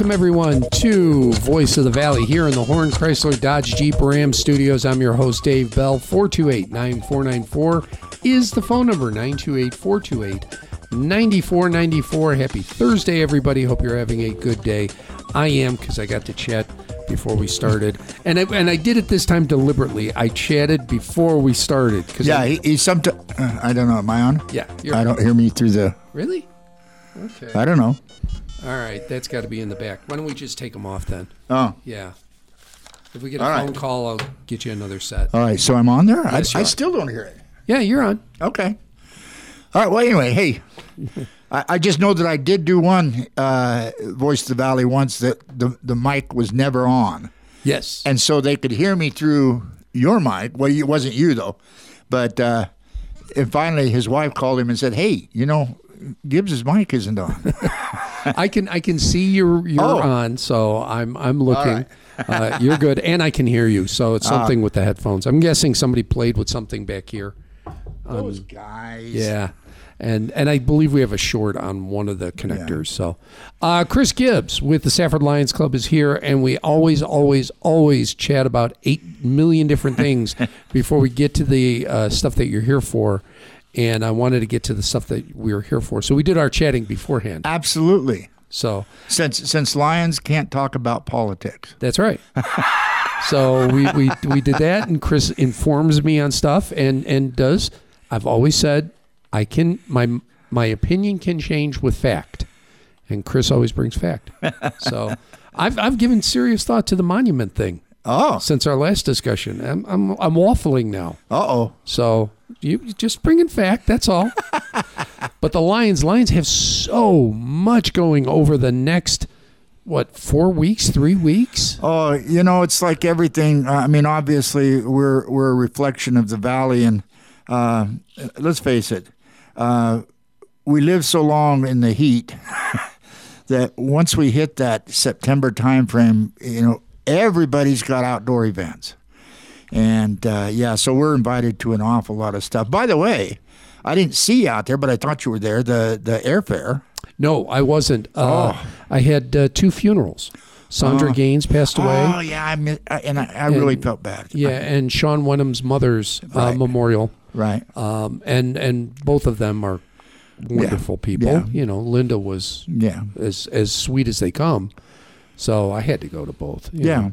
Welcome, everyone, to Voice of the Valley here in the Horn Chrysler Dodge Jeep Ram studios. I'm your host, Dave Bell. 428 9494 is the phone number 928 428 9494. Happy Thursday, everybody. Hope you're having a good day. I am because I got to chat before we started, and I, and I did it this time deliberately. I chatted before we started because Yeah, he, he's some. Uh, I don't know. Am I on? yeah, I don't hear me through the. really okay. I don't know. All right, that's got to be in the back. Why don't we just take them off then? Oh, Yeah. If we get a All phone call, I'll get you another set. all right. So I'm on there. Yes, you I, I are. still don't hear it. Yeah, you're on. Okay. All right. Well, anyway, hey, I, I just know that I did do one uh, voice of the valley once that the the mic was never on, Yes. and so they could hear me through your mic. Well, it wasn't you though, but uh, and finally his wife called him and said, "Hey, you know, Gibbs's mic isn't on." I can I can see you're you're Oh. on, so I'm I'm looking. right. uh, you're good, and I can hear you. So it's something with the headphones. I'm guessing somebody played with something back here. Those guys. Yeah. And and I believe we have a short on one of the connectors. So, uh, Chris Gibbs with the Safford Lions Club is here, and we always, always, always chat about eight million different things before we get to the uh, stuff that you're here for. And I wanted to get to the stuff that we were here for, so we did our chatting beforehand. Absolutely. So Since since lions can't talk about politics. that's right. so we, we we did that, and Chris informs me on stuff, and and does. I've always said I can my my opinion can change with fact, and Chris always brings fact. So I've I've given serious thought to the monument thing Oh, since our last discussion. I'm I'm, I'm waffling now. uh oh. So you just bring in fact. That's all. but the Lions Lions have so much going over the next what four weeks, three weeks. Oh, you know, it's like everything. uh, I mean, obviously, we're we're a reflection of the valley, and uh, let's face it, uh, we live so long in the heat that once we hit that September timeframe, you know, everybody's got outdoor events, and uh, yeah, so we're invited to an awful lot of stuff. By the way, I didn't see you out there, but I thought you were there. The the airfare. No, I wasn't. Uh, I had uh, two funerals. Sandra Gaines passed away. Oh yeah, I, mi- I and I, I really felt bad. Yeah, and Sean Wenham's mother's uh, Right. memorial. Right. Um, and and both of them are wonderful people. Yeah. You know, Linda was Yeah. as as sweet as they come. So I had to go to both. you Yeah, know.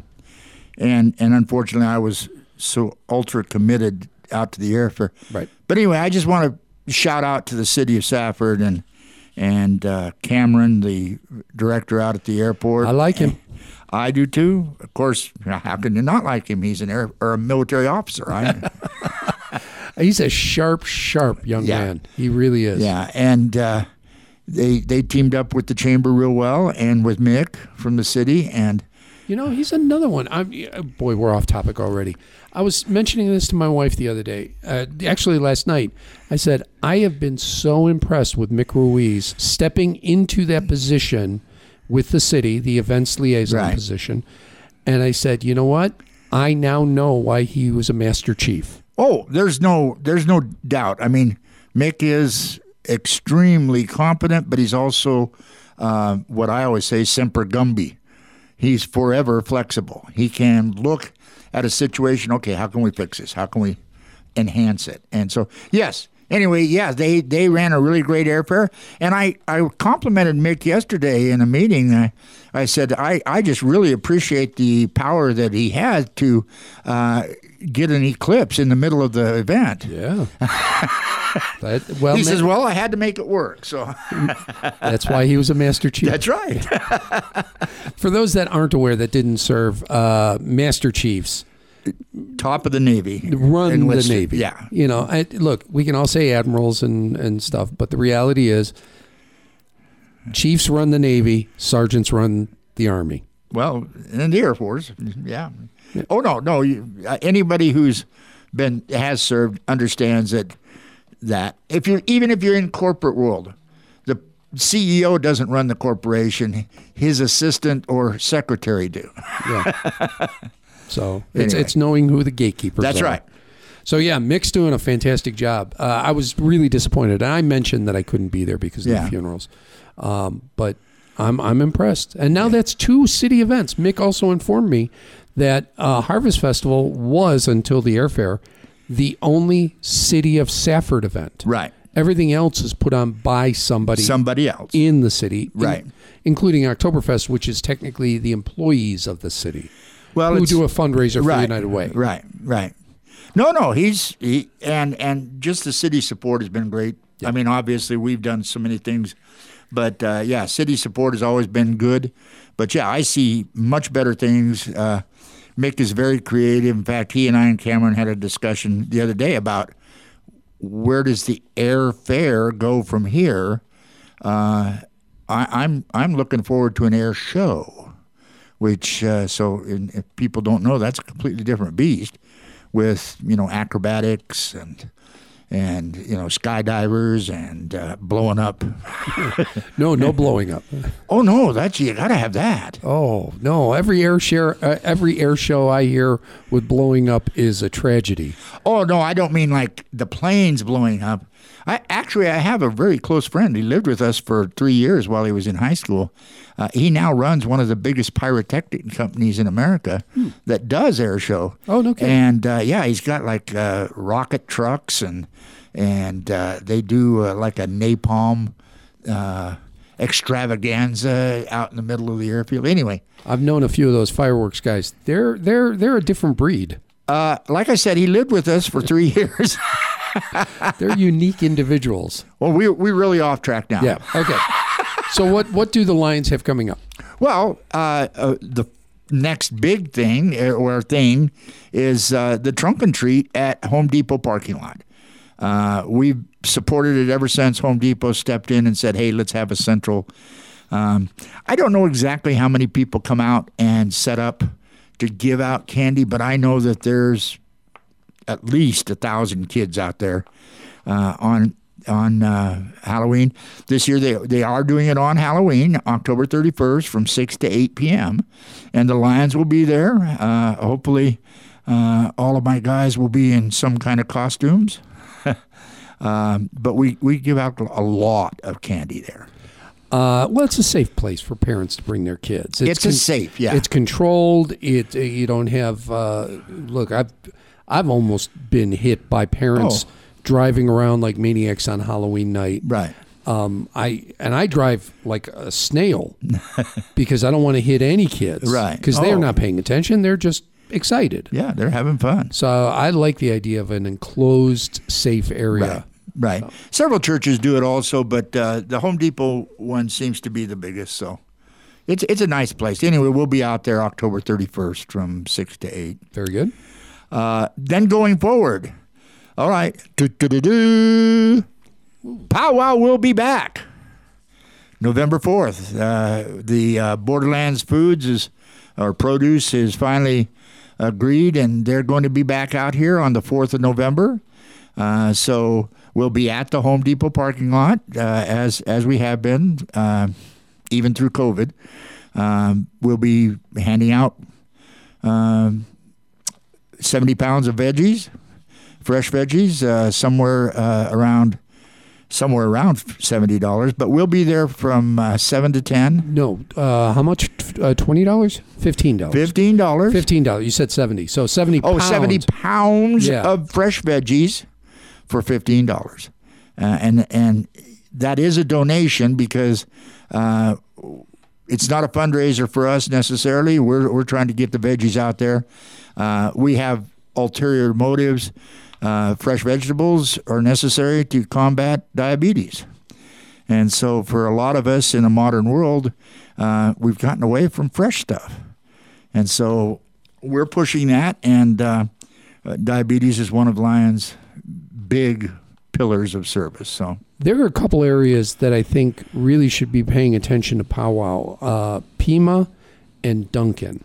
and and unfortunately, I was so ultra committed out to the airfare. Right. But anyway, I just want to shout out to the city of Safford and and uh, Cameron, the director out at the airport. I like him. I do too. Of course, how can you not like him? He's an air or a military officer, right? He's a sharp, sharp young Yeah. man. He really is. yeah, and uh, they they teamed up with the chamber real well and with Mick from the city and. You know, he's another one. I'm, boy, we're off topic already. I was mentioning this to my wife the other day. Uh, actually, last night, I said, I have been so impressed with Mick Ruiz stepping into that position with the city, the events liaison Right. position. And I said, you know what? I now know why he was a master chief. Oh, there's no there's no doubt. I mean, Mick is extremely competent, but he's also uh, what I always say, semper gumby. He's forever flexible. He can look at a situation. Okay, how can we fix this? How can we enhance it? And so, yes. Anyway, yeah, they they ran a really great airfare, and I I complimented Mick yesterday in a meeting. I, I said I I just really appreciate the power that he had to uh, get an eclipse in the middle of the event. Yeah. that, well, He says, "Well, I had to make it work." So that's why he was a master chief. that's right. For those that aren't aware, that didn't serve, uh, master chiefs Top of the Navy, run the Navy. Yeah, You know, I, look, we can all say admirals and, and stuff, but the reality is chiefs run the Navy, sergeants run the Army. Well, in the Air Force, yeah. Oh no, no. You, uh, anybody who's been has served understands that that if you're even if you're in corporate world, the CEO doesn't run the corporation; his assistant or secretary do. Yeah. so it's, Anyway. it's knowing who the gatekeepers are. That's are. right. So yeah, Mick's doing a fantastic job. Uh, I was really disappointed. And I mentioned that I couldn't be there because of Yeah. the funerals, um, but I'm I'm impressed. And now that's two city events. Mick also informed me that uh, Harvest Festival was until the airfare the only city of Safford event. Right. Everything else is put on by somebody Somebody else. in the city, in- Right. including Oktoberfest, which is technically the employees of the city Well, who do a fundraiser for right, United Way. Right, right. No, no, he's he and and just the city support has been great. I mean, obviously we've done so many things, but uh, yeah, city support has always been good. But yeah, I see much better things. Uh, Mick is very creative. In fact, he and I and Cameron had a discussion the other day about where does the air fare go from here. Uh, I, I'm I'm looking forward to an air show which uh, so in, if people don't know that's a completely different beast with you know acrobatics and and you know skydivers and uh, blowing up No, no blowing up. oh no that's you gotta have that Oh no! Every air share, uh, every air show I hear with blowing up is a tragedy. oh no i don't mean like the planes blowing up i actually i have a very close friend. He lived with us for three years while he was in high school. Uh, he now runs one of the biggest pyrotechnic companies in america that does air show. Oh, no kidding. and uh, yeah he's got like uh, rocket trucks and and uh, they do uh, like a napalm uh, extravaganza out in the middle of the airfield. Anyway. I've known a few of those fireworks guys. They're they're they're a different breed. uh, like i said he lived with us for three years They're unique individuals. well we, we're really off track now Yeah. Okay. So what what do the Lions have coming up? Well, uh, uh, the next big thing uh, or thing is uh, the trunk and treat at Home Depot parking lot. Uh, we've supported it ever since Home Depot stepped in and said, "Hey, let's have a central." Um, I don't know exactly how many people come out and set up to give out candy, but I know that there's at least a thousand kids out there uh, on on uh, Halloween. This year they they are doing it on Halloween, October 31st, from six to eight p.m. And the Lions will be there. Uh, hopefully, uh, all of my guys will be in some kind of costumes. um, but we we give out a lot of candy there. Uh, well, it's a safe place for parents to bring their kids. It's a safe, yeah. It's controlled. It you don't have. Uh, look, I've I've almost been hit by parents Oh. driving around like maniacs on Halloween night. Right. Um, I and I drive like a snail because I don't want to hit any kids. Right. Because they're Oh. not paying attention. They're just excited. Yeah, they're having fun. So I like the idea of an enclosed, safe area. Right. Right. Several churches do it also, but uh, the Home Depot one seems to be the biggest. So it's it's a nice place. Anyway, we'll be out there October 31st from 6 to 8. Very good. Uh, then going forward, all right, do-do-do-do. powwow will be back November 4th. Uh, the uh, Borderlands Foods is, or produce is finally agreed, and they're going to be back out here on the 4th of November. Uh, so we'll be at the Home Depot parking lot uh, as as we have been, uh, even through COVID. Um, we'll be handing out um, 70 pounds of veggies, fresh veggies, uh, somewhere uh, around somewhere around seventy dollars. But we'll be there from uh, seven to ten. No, uh, how much? Uh, Twenty dollars? Fifteen dollars? Fifteen dollars. Fifteen dollars. You said seventy. So seventy. Oh, pounds. 70 pounds Yeah. of fresh veggies for fifteen dollars, uh, and and that is a donation because uh, it's not a fundraiser for us necessarily. We're we're trying to get the veggies out there. Uh, we have ulterior motives. Uh, fresh vegetables are necessary to combat diabetes. And so, for a lot of us in the modern world, uh, we've gotten away from fresh stuff. And so, we're pushing that, and uh, uh, diabetes is one of Lion's big pillars of service. So, There are a couple areas that I think really should be paying attention to powwow: uh, Pima and Duncan,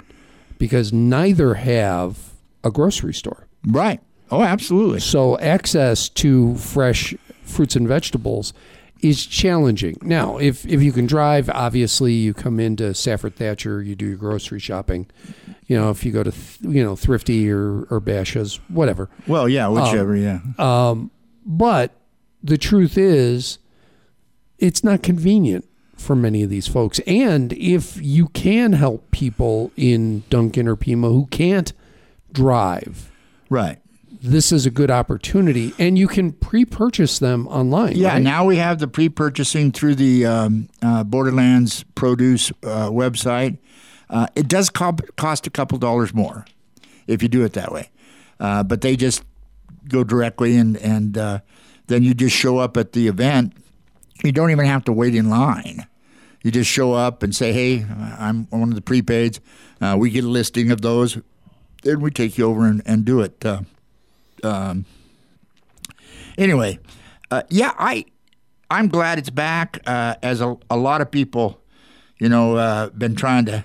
because neither have a grocery store. right. Oh, absolutely. So access to fresh fruits and vegetables is challenging. Now, if if you can drive, obviously you come into Safford Thatcher, you do your grocery shopping. You know, if you go to th- you know Thrifty or or Bashas', whatever. Well, yeah, whichever, um, yeah. Um, but the truth is, it's not convenient for many of these folks. And if you can help people in Duncan or Pima who can't drive, Right. this is a good opportunity. And you can pre purchase them online. Yeah, right? now we have the pre-purchasing through the um, uh, Borderlands Produce uh, website. Uh, it does co- cost a couple dollars more if you do it that way, uh, but they just go directly and and uh, then you just show up at the event. You don't even have to wait in line. You just show up and say, "Hey, I'm one of the prepaids. Uh, we get a listing of those, then we take you over and, and do it." Uh, um, anyway, uh, yeah, I I'm glad it's back. Uh, as a, a lot of people, you know, uh, been trying to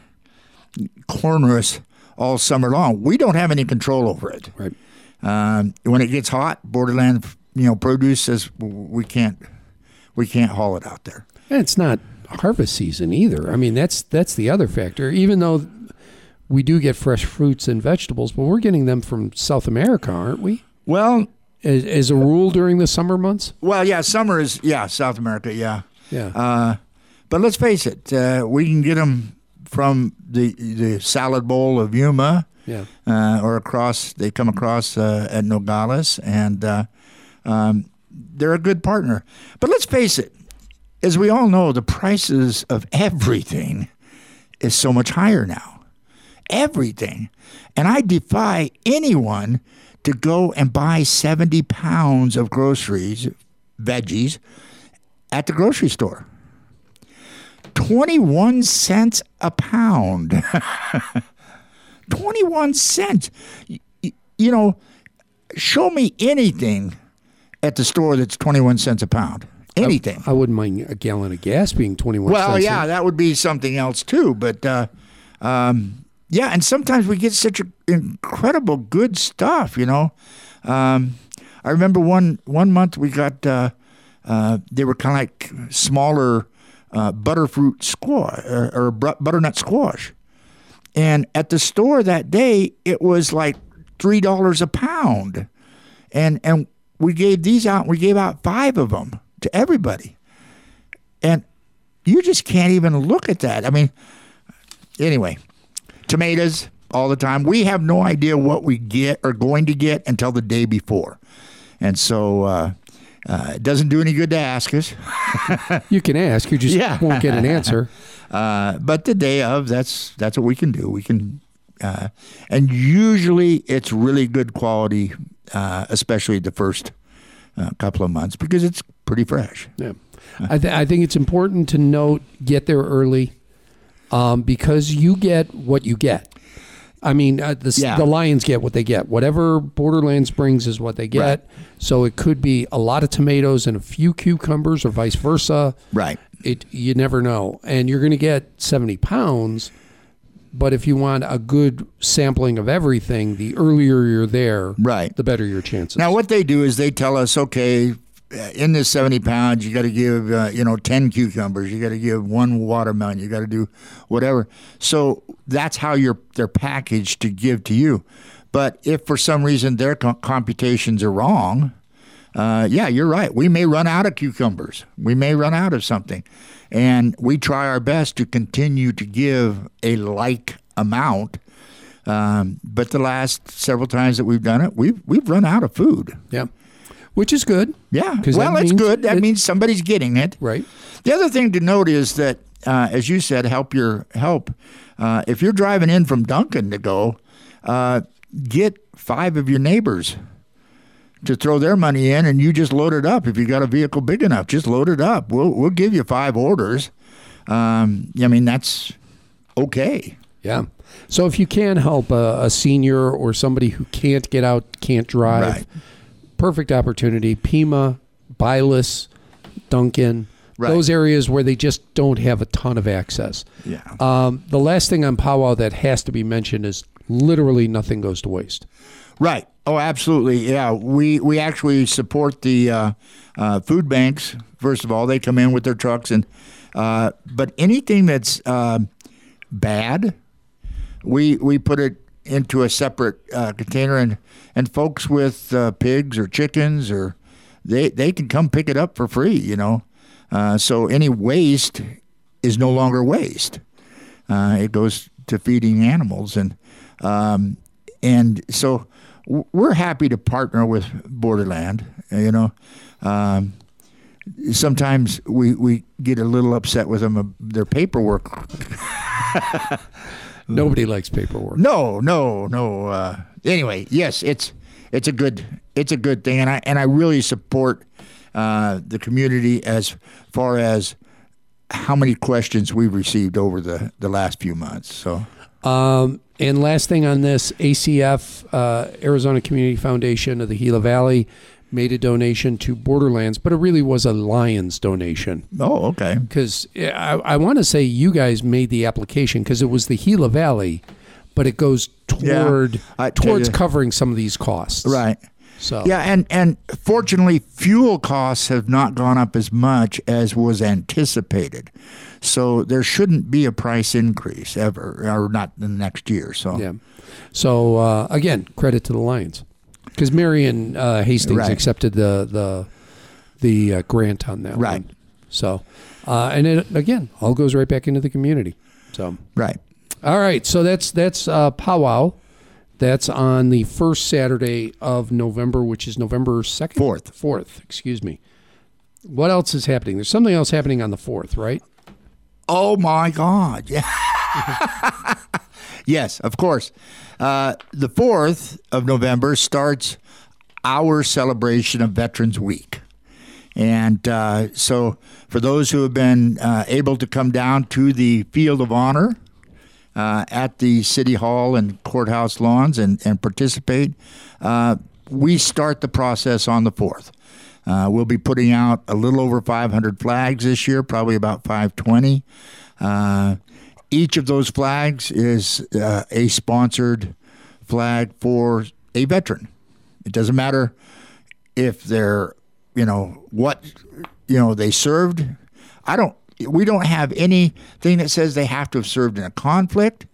corner us all summer long. We don't have any control over it. Right. Um, when it gets hot, Borderland, you know, produce says we can't we can't haul it out there. And it's not harvest season either. I mean, that's that's the other factor. Even though we do get fresh fruits and vegetables, but we're getting them from South America, aren't we? Well, As, as a rule during the summer months. well, yeah, summer is yeah, South America, yeah. Yeah. Uh, but let's face it, uh, we can get them from the the salad bowl of Yuma. yeah. uh, or across they come across uh, at Nogales, and uh, um, they're a good partner. But let's face it, as we all know, the prices of everything is so much higher now. Everything, and I defy anyone to go and buy seventy pounds of groceries, veggies, at the grocery store. Twenty-one cents a pound. 21 cents. Y- y- You know, show me anything at the store that's 21 cents a pound. Anything. I wouldn't mind a gallon of gas being 21 well, cents. yeah, that would be something else too. But uh, um, yeah, and sometimes we get such a, incredible good stuff. You know, um, I remember one one month we got uh, uh, they were kind of like smaller uh, butterfruit squash or, or butternut squash, and at the store that day it was like three dollars a pound, and and we gave these out. We gave out five of them to everybody, and you just can't even look at that. I mean, anyway, tomatoes all the time. We have no idea what we get or going to get until the day before, and so uh, uh, it doesn't do any good to ask us. You can ask, you just Yeah. won't get an answer. Uh, but the day of, that's that's what we can do. We can, uh, and usually it's really good quality, uh, especially the first uh, couple of months because it's pretty fresh. Yeah. I, th- I think it's important to note get there early um, because you get what you get. I mean, uh, the, Yeah. the Lions get what they get. Whatever Borderlands brings is what they get. Right. So it could be a lot of tomatoes and a few cucumbers or vice versa. Right. It You never know. And you're going to get 70 pounds. But if you want a good sampling of everything, the earlier you're there, Right. the better your chances. Now, what they do is they tell us, okay, in this 70 pounds, you got to give, uh, you know, 10 cucumbers. You got to give one watermelon. You got to do whatever. So that's how you're, they're packaged to give to you. But if for some reason their co- computations are wrong, uh, yeah, you're right. We may run out of cucumbers. We may run out of something. And we try our best to continue to give a like amount. Um, but the last several times that we've done it, we've, we've run out of food. yeah. Which is good. Yeah. Well, that that's means good. That it- means somebody's getting it. Right. The other thing to note is that, uh, as you said, help your help. Uh, if you're driving in from Duncan to go, uh, get five of your neighbors to throw their money in, and you just load it up. If you got a vehicle big enough, just load it up. We'll we'll give you five orders. Um, I mean that's okay. Yeah. So if you can help a, a senior or somebody who can't get out, can't drive, Right. Perfect opportunity. Pima, Bylas, Duncan, Right. those areas where they just don't have a ton of access. Yeah. Um, the last thing on powwow that has to be mentioned is literally nothing goes to waste. Right. Oh, absolutely. Yeah. We we actually support the uh, uh, food banks. First of all, they come in with their trucks, and uh, but anything that's uh, bad, we we put it into a separate uh, container, and and folks with uh, pigs or chickens or they they can come pick it up for free. You know. Uh, so any waste is no longer waste. Uh, it goes to feeding animals, and um, and so we're happy to partner with Borderland. You know, um, sometimes we, we get a little upset with them uh, their paperwork. Nobody likes paperwork. No, no, no. Uh, anyway, yes, it's it's a good it's a good thing, and I and I really support uh, the community as far as how many questions we've received over the the last few months. So. Um, and last thing on this, ACF, uh, Arizona Community Foundation of the Gila Valley, made a donation to Borderlands, but it really was a Lions donation. Oh, okay. Because I, I want to say you guys made the application because it was the Gila Valley, but it goes toward Yeah, I towards covering some of these costs. Right. So Yeah, and and fortunately, fuel costs have not gone up as much as was anticipated. So there shouldn't be a price increase ever, or not in the next year. So Yeah. So uh, again, credit to the Lions because Marion uh, Hastings Right. accepted the the the uh, grant on that. Right. One. So, uh, and it again all goes right back into the community. So, right. all right. So that's that's uh, powwow. That's on the first Saturday of November, which is November second, Fourth. fourth. Excuse me. What else is happening? There's something else happening on the fourth, right? Oh my God! Yeah. yes, of course. Uh, the fourth of November starts our celebration of Veterans Week, and uh, so for those who have been uh, able to come down to the Field of Honor uh, at the City Hall and courthouse lawns and and participate, uh, we start the process on the fourth. Uh, we'll be putting out a little over 500 flags this year, probably about 520. Uh, each of those flags is uh, a sponsored flag for a veteran. It doesn't matter if they're, you know, what, you know, they served. I don't. We don't have anything that says they have to have served in a conflict.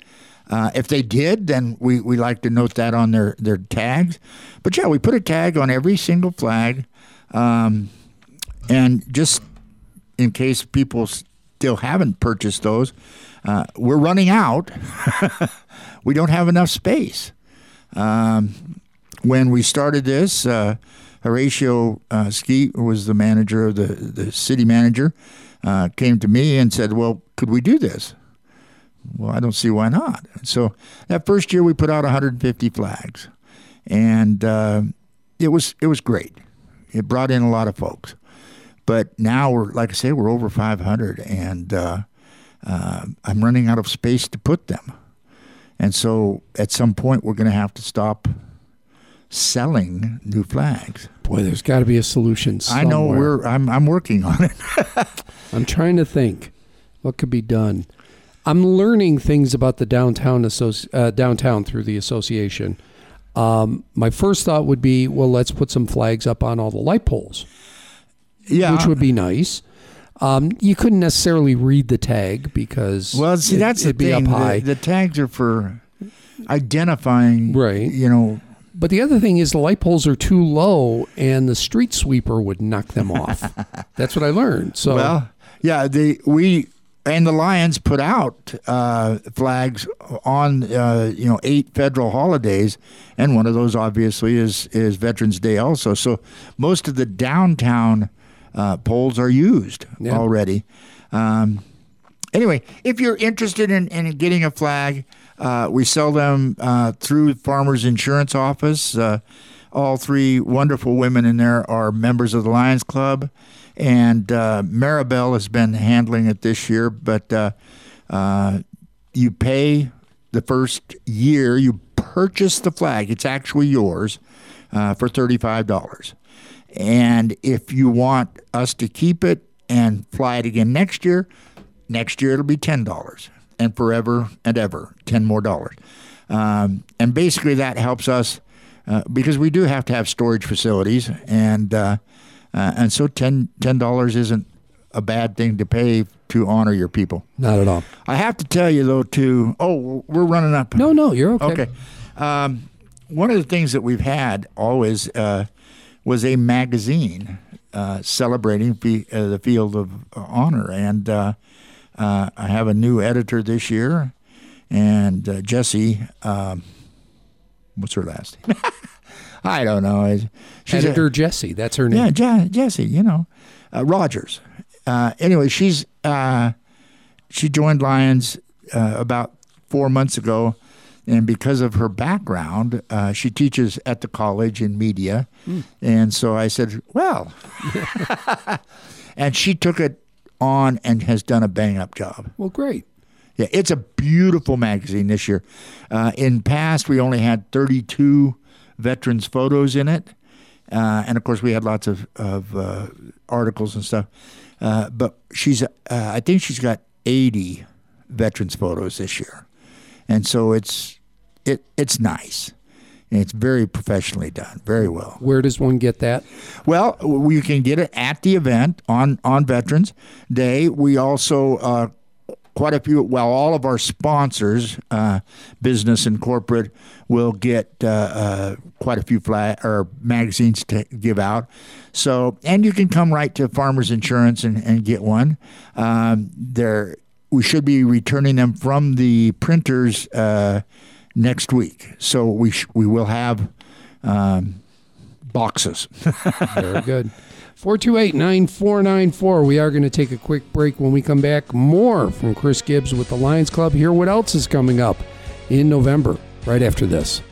Uh, if they did, then we, we like to note that on their, their tags. But yeah, we put a tag on every single flag. Um, and just in case people still haven't purchased those, uh, we're running out. we don't have enough space. Um, when we started this, uh, Horatio uh, Skeete was the manager of the, the city manager, uh, came to me and said, Well, could we do this? Well, I don't see why not. So that first year we put out 150 flags, and uh, it was it was great. It brought in a lot of folks, but now we're like I say we're over 500, and uh, I'm running out of space to put them, and so at some point we're going to have to stop selling new flags. Boy, there's got to be a solution. I know we're I'm I'm working on it. I'm trying to think what could be done. I'm learning things about the downtown associ- uh, downtown through the association. Um, my first thought would be, well, let's put some flags up on all the light poles, yeah, which would be nice. Um, you couldn't necessarily read the tag because Well, see, it- that's the it'd be thing. up high. The, the tags are for identifying, Right. You know, but the other thing is the light poles are too low, and the street sweeper would knock them off. That's what I learned. So well, yeah, the we and the Lions put out uh, flags on uh, you know eight federal holidays, and one of those obviously is is Veterans Day also. So most of the downtown uh, poles are used Yeah. already. Um, anyway, if you're interested in, in getting a flag, uh, we sell them uh, through Farmers Insurance Office. Uh, all three wonderful women in there are members of the Lions Club, and uh, Maribel has been handling it this year. But uh, uh, you pay the first year, you purchase the flag, it's actually yours uh, for $35. And if you want us to keep it and fly it again next year, next year it'll be ten dollars, and forever and ever ten more dollars. Um, and basically that helps us uh, because we do have to have storage facilities, and uh, uh, and so 10 dollars isn't a bad thing to pay to honor your people. not at all. I have to tell you though, too. Oh, we're running up. No, no, you're okay. Okay. Um, one of the things that we've had always uh, was a magazine uh, celebrating fe- uh, the field of honor, and uh, Uh, I have a new editor this year, and uh, Jesse, um, what's her last name? I don't know. She's editor Jesse, that's her name. Yeah, Je- Jesse. You know, uh, Rogers. Uh, anyway, she's uh, she joined Lions about four months ago and because of her background, uh, she teaches at the college in media. Mm. And so I said, well. and she took it on and has done a bang up job. Well, great. Yeah, it's a beautiful magazine this year. Uh, in past, we only had 32 veterans photos in it. Uh, and of course, we had lots of, of uh, articles and stuff. Uh, but she's, uh, I think she's got 80 veterans photos this year and so it's it it's nice. And it's very professionally done, very well. Where does one get that? Well, we can get it at the event on on Veterans Day. We also uh, quite a few. Well, all of our sponsors, uh, business and corporate, will get uh, uh quite a few flat or magazines to give out. So, and you can come right to Farmers Insurance and, and get one. Um, there we should be returning them from the printers uh, next week. So we sh- we will have um, boxes. Very good. 428 9494. We are going to take a quick break. When we come back, more from Chris Gibbs with the Lions Club. Hear what else is coming up in November, right after this.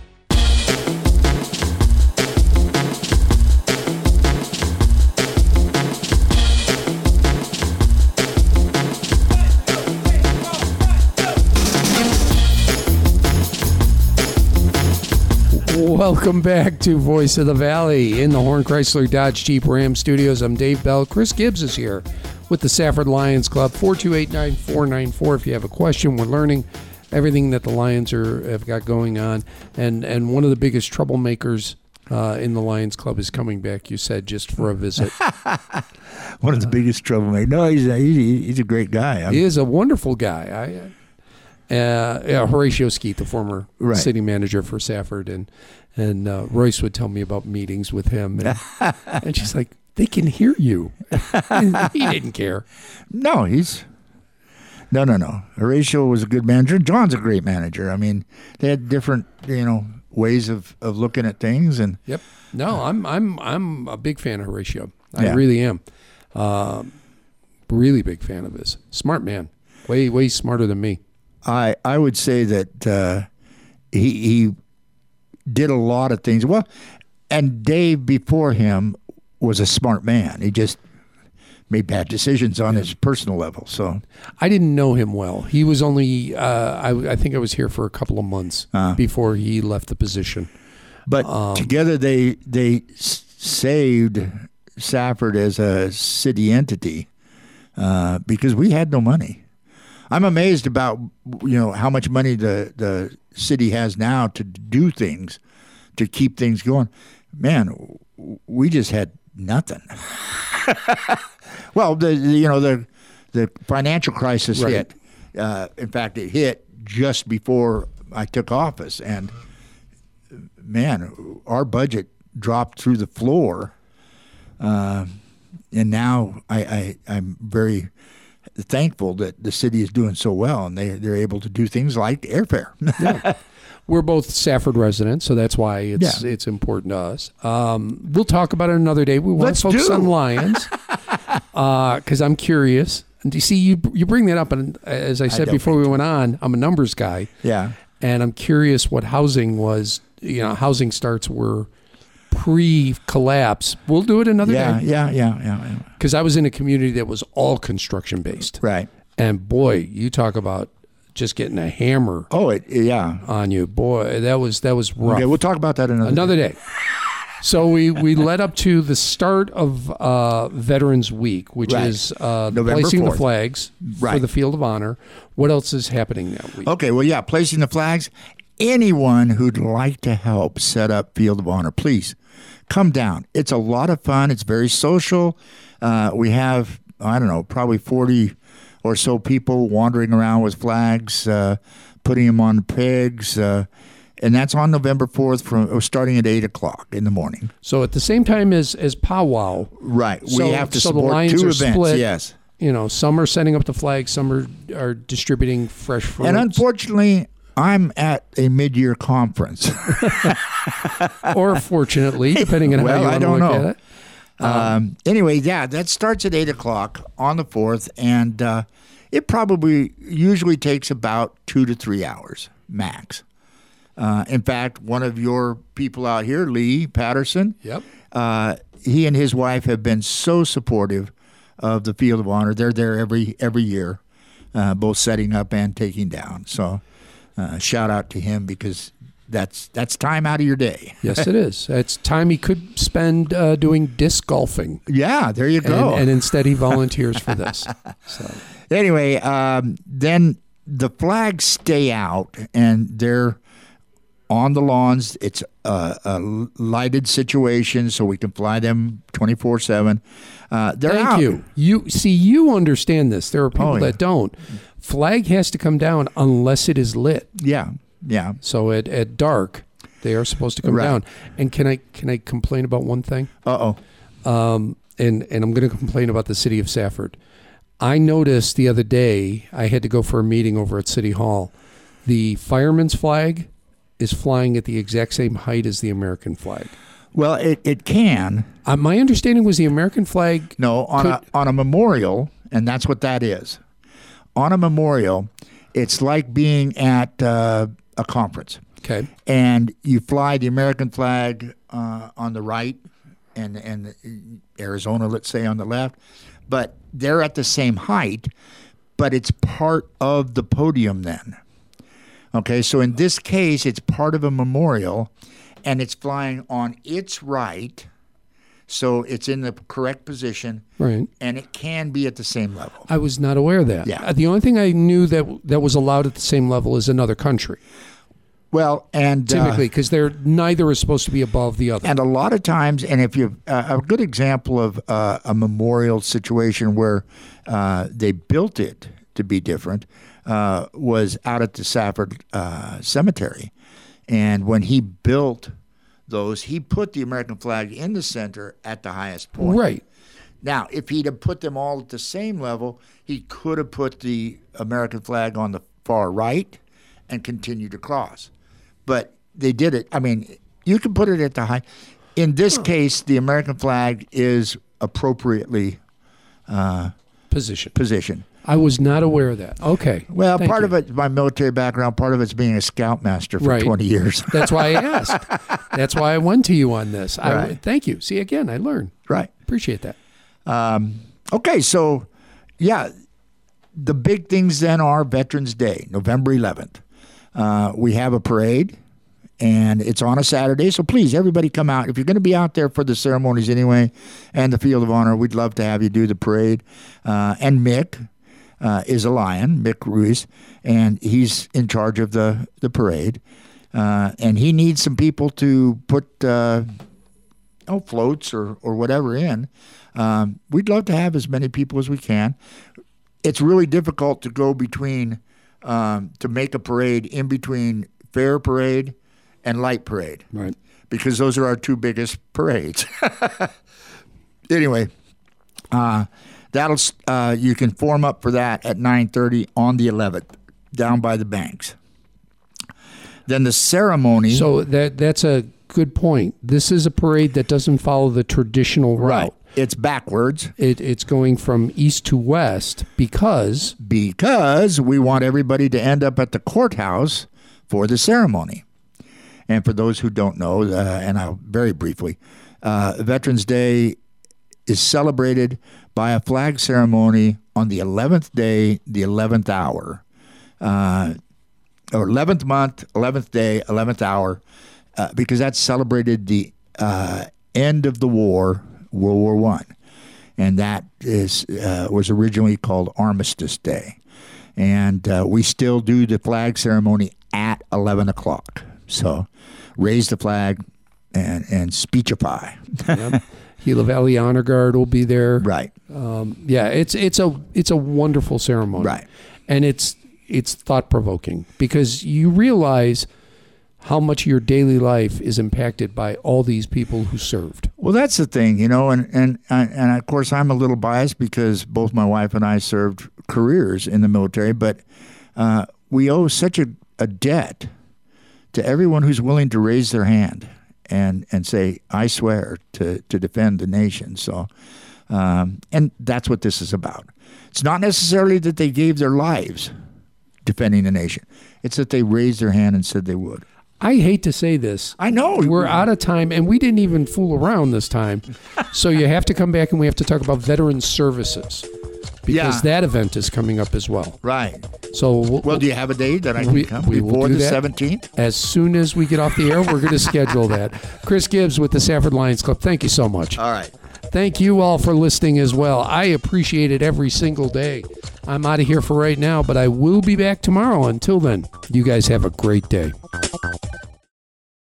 Welcome back to Voice of the Valley in the Horn Chrysler Dodge Jeep Ram Studios. I'm Dave Bell. Chris Gibbs is here with the Safford Lions Club. 4289494 if you have a question. We're learning everything that the Lions are have got going on. And and one of the biggest troublemakers uh, in the Lions Club is coming back, you said, just for a visit. one of the biggest troublemakers. No, he's a, he's a great guy. I'm, he is a wonderful guy. I, yeah, Horatio Skeete, the former right. city manager for Safford, and and uh, Royce would tell me about meetings with him, and, and she's like, "They can hear you." he didn't care. No, he's no, no, no. Horatio was a good manager. John's a great manager. I mean, they had different, you know, ways of, of looking at things. And yep, no, I'm I'm I'm a big fan of Horatio. I yeah. really am. Uh, really big fan of his. Smart man, way way smarter than me. I I would say that uh, he he did a lot of things well, and Dave before him was a smart man. He just made bad decisions on yeah. his personal level. So I didn't know him well. He was only uh, I, I think I was here for a couple of months uh, before he left the position. But um, together they they saved Safford as a city entity uh, because we had no money. I'm amazed about you know how much money the the city has now to do things to keep things going. Man, we just had nothing. well, the, the, you know the the financial crisis right. hit. Uh, in fact, it hit just before I took office, and man, our budget dropped through the floor. Uh, and now I, I I'm very thankful that the city is doing so well and they, they're able to do things like airfare. yeah. We're both Safford residents, so that's why it's yeah. it's important to us. Um, we'll talk about it another day. We want to focus do. on Lions because uh, I'm curious. And you see, you you bring that up, and as I said I before we went on, I'm a numbers guy. Yeah, and I'm curious what housing was. You know, housing starts were pre-collapse. We'll do it another yeah, day. Yeah, yeah, yeah, yeah. Because I was in a community that was all construction based. Right. And boy, you talk about just getting a hammer. Oh, it, yeah. On you, boy, that was that was rough. Okay, we'll talk about that another another day. day. So we, we led up to the start of uh, Veterans Week, which right. is uh, placing 4th. the flags right. for the Field of Honor. What else is happening that week? Okay, well, yeah, placing the flags. Anyone who'd like to help set up Field of Honor, please come down. It's a lot of fun. It's very social. Uh, we have, I don't know, probably 40 or so people wandering around with flags, uh, putting them on pigs. Uh, and that's on November 4th from uh, starting at 8 o'clock in the morning. So at the same time as, as powwow. Right. So, we have to so support two events. Split. Yes. You know, some are setting up the flag, some are, are distributing fresh fruits. And unfortunately, I'm at a mid-year conference. or fortunately, depending on Well, how you I don't look know. at it. Um, anyway, yeah, that starts at eight o'clock on the fourth, and uh, it probably usually takes about two to three hours max. Uh, in fact, one of your people out here, Lee Patterson, Yep. uh, he and his wife have been so supportive of the Field of Honor. They're there every every year, uh, both setting up and taking down. So, uh, shout out to him because that's that's time out of your day. Yes, it is. It's time he could spend uh, doing disc golfing, Yeah, there you go. and instead he volunteers for this. So anyway, um, then the flags stay out and they're on the lawns. It's a, a lighted situation, so we can fly them twenty four seven. Uh, thank out. you. You see, you understand this. There are people Oh, yeah. that don't. Flag has to come down unless it is lit. Yeah, yeah. So at, at dark, they are supposed to come Right. down. And can I can I complain about one thing? Uh oh. um, and and I'm going to complain about the city of Safford. I noticed the other day I had to go for a meeting over at City Hall. The fireman's flag is flying at the exact same height as the American flag. Well, it, it can. Uh, my understanding was the American flag. No, on a on a memorial, and that's what that is. On a memorial, it's like being at uh, a conference. Okay, and you fly the American flag uh, on the right, and and Arizona, let's say, on the left, but they're at the same height, but it's part of the podium then. Okay, so in this case, it's part of a memorial, and it's flying on its right, so it's in the correct position, right. and it can be at the same level. I was not aware of that. Yeah. Uh, The only thing I knew that that was allowed at the same level is another country, Well, and uh, typically, because they're neither is supposed to be above the other. And a lot of times, and if you uh, a good example of uh, a memorial situation where uh, they built it to be different uh, was out at the Safford uh, Cemetery, and when he built those, he put the American flag in the center at the highest point. right. Now, if he'd have put them all at the same level, he could have put the American flag on the far right and continued across. But they did it. I mean, you can put it at the high. In this case, the American flag is appropriately Position. positioned. I was not aware of that. Okay. Well, Thank part you. of it, my military background, part of it's being a scoutmaster for Right. 20 years. That's why I asked. That's why I went to you on this. I, Right. thank you. See, again, I learned. right. Appreciate that. Okay, so yeah, the big things then are Veterans Day, November 11th. Uh, we have a parade, and it's on a Saturday. So please, everybody, come out. If you're going to be out there for the ceremonies anyway, and the Field of Honor, we'd love to have you do the parade. Uh, and Mick uh, is a lion, Mick Ruiz, and he's in charge of the the parade. Uh, and he needs some people to put uh, oh, floats or, or whatever in. Um, we'd love to have as many people as we can. It's really difficult to go between, um, to make a parade in between fair parade and light parade Right. because those are our two biggest parades. anyway, uh, that'll uh, you can form up for that at 9:30 on the 11th down by the banks. Then the ceremony. So that that's a good point. This is a parade that doesn't follow the traditional route. right, it's backwards. It, it's going from east to west because because we want everybody to end up at the courthouse for the ceremony. And for those who don't know, uh, and I'll very briefly, uh, Veterans Day is celebrated by a flag ceremony on the 11th day, the 11th hour, uh, or 11th month, 11th day, 11th hour, uh, because that celebrated the uh, end of the war, World War One, and that is uh, was originally called Armistice Day, and uh, we still do the flag ceremony at 11 o'clock. So, raise the flag and and speechify. yep, Gila Valley Honor Guard will be there. right, Um, yeah, it's it's a it's a wonderful ceremony. Right. And it's it's thought provoking because you realize how much your daily life is impacted by all these people who served. Well, that's the thing, you know, and and and of course I'm a little biased because both my wife and I served careers in the military, but uh, we owe such a, a debt to everyone who's willing to raise their hand and and say, "I swear to to defend the nation." So, um, and that's what this is about. It's not necessarily that they gave their lives defending the nation; it's that they raised their hand and said they would. I hate to say this. I know We're out of time, and we didn't even fool around this time. so you have to come back and we have to talk about veteran services because Yeah. that event is coming up as well. right. So we'll, Well, do you have a date that I can We- come we before the seventeenth? as soon as we get off the air, we're going to schedule that. Chris Gibbs with the Safford Lions Club. Thank you so much. All right. Thank you all for listening as well. I appreciate it every single day. I'm out of here for right now, but I will be back tomorrow. Until then, you guys have a great day.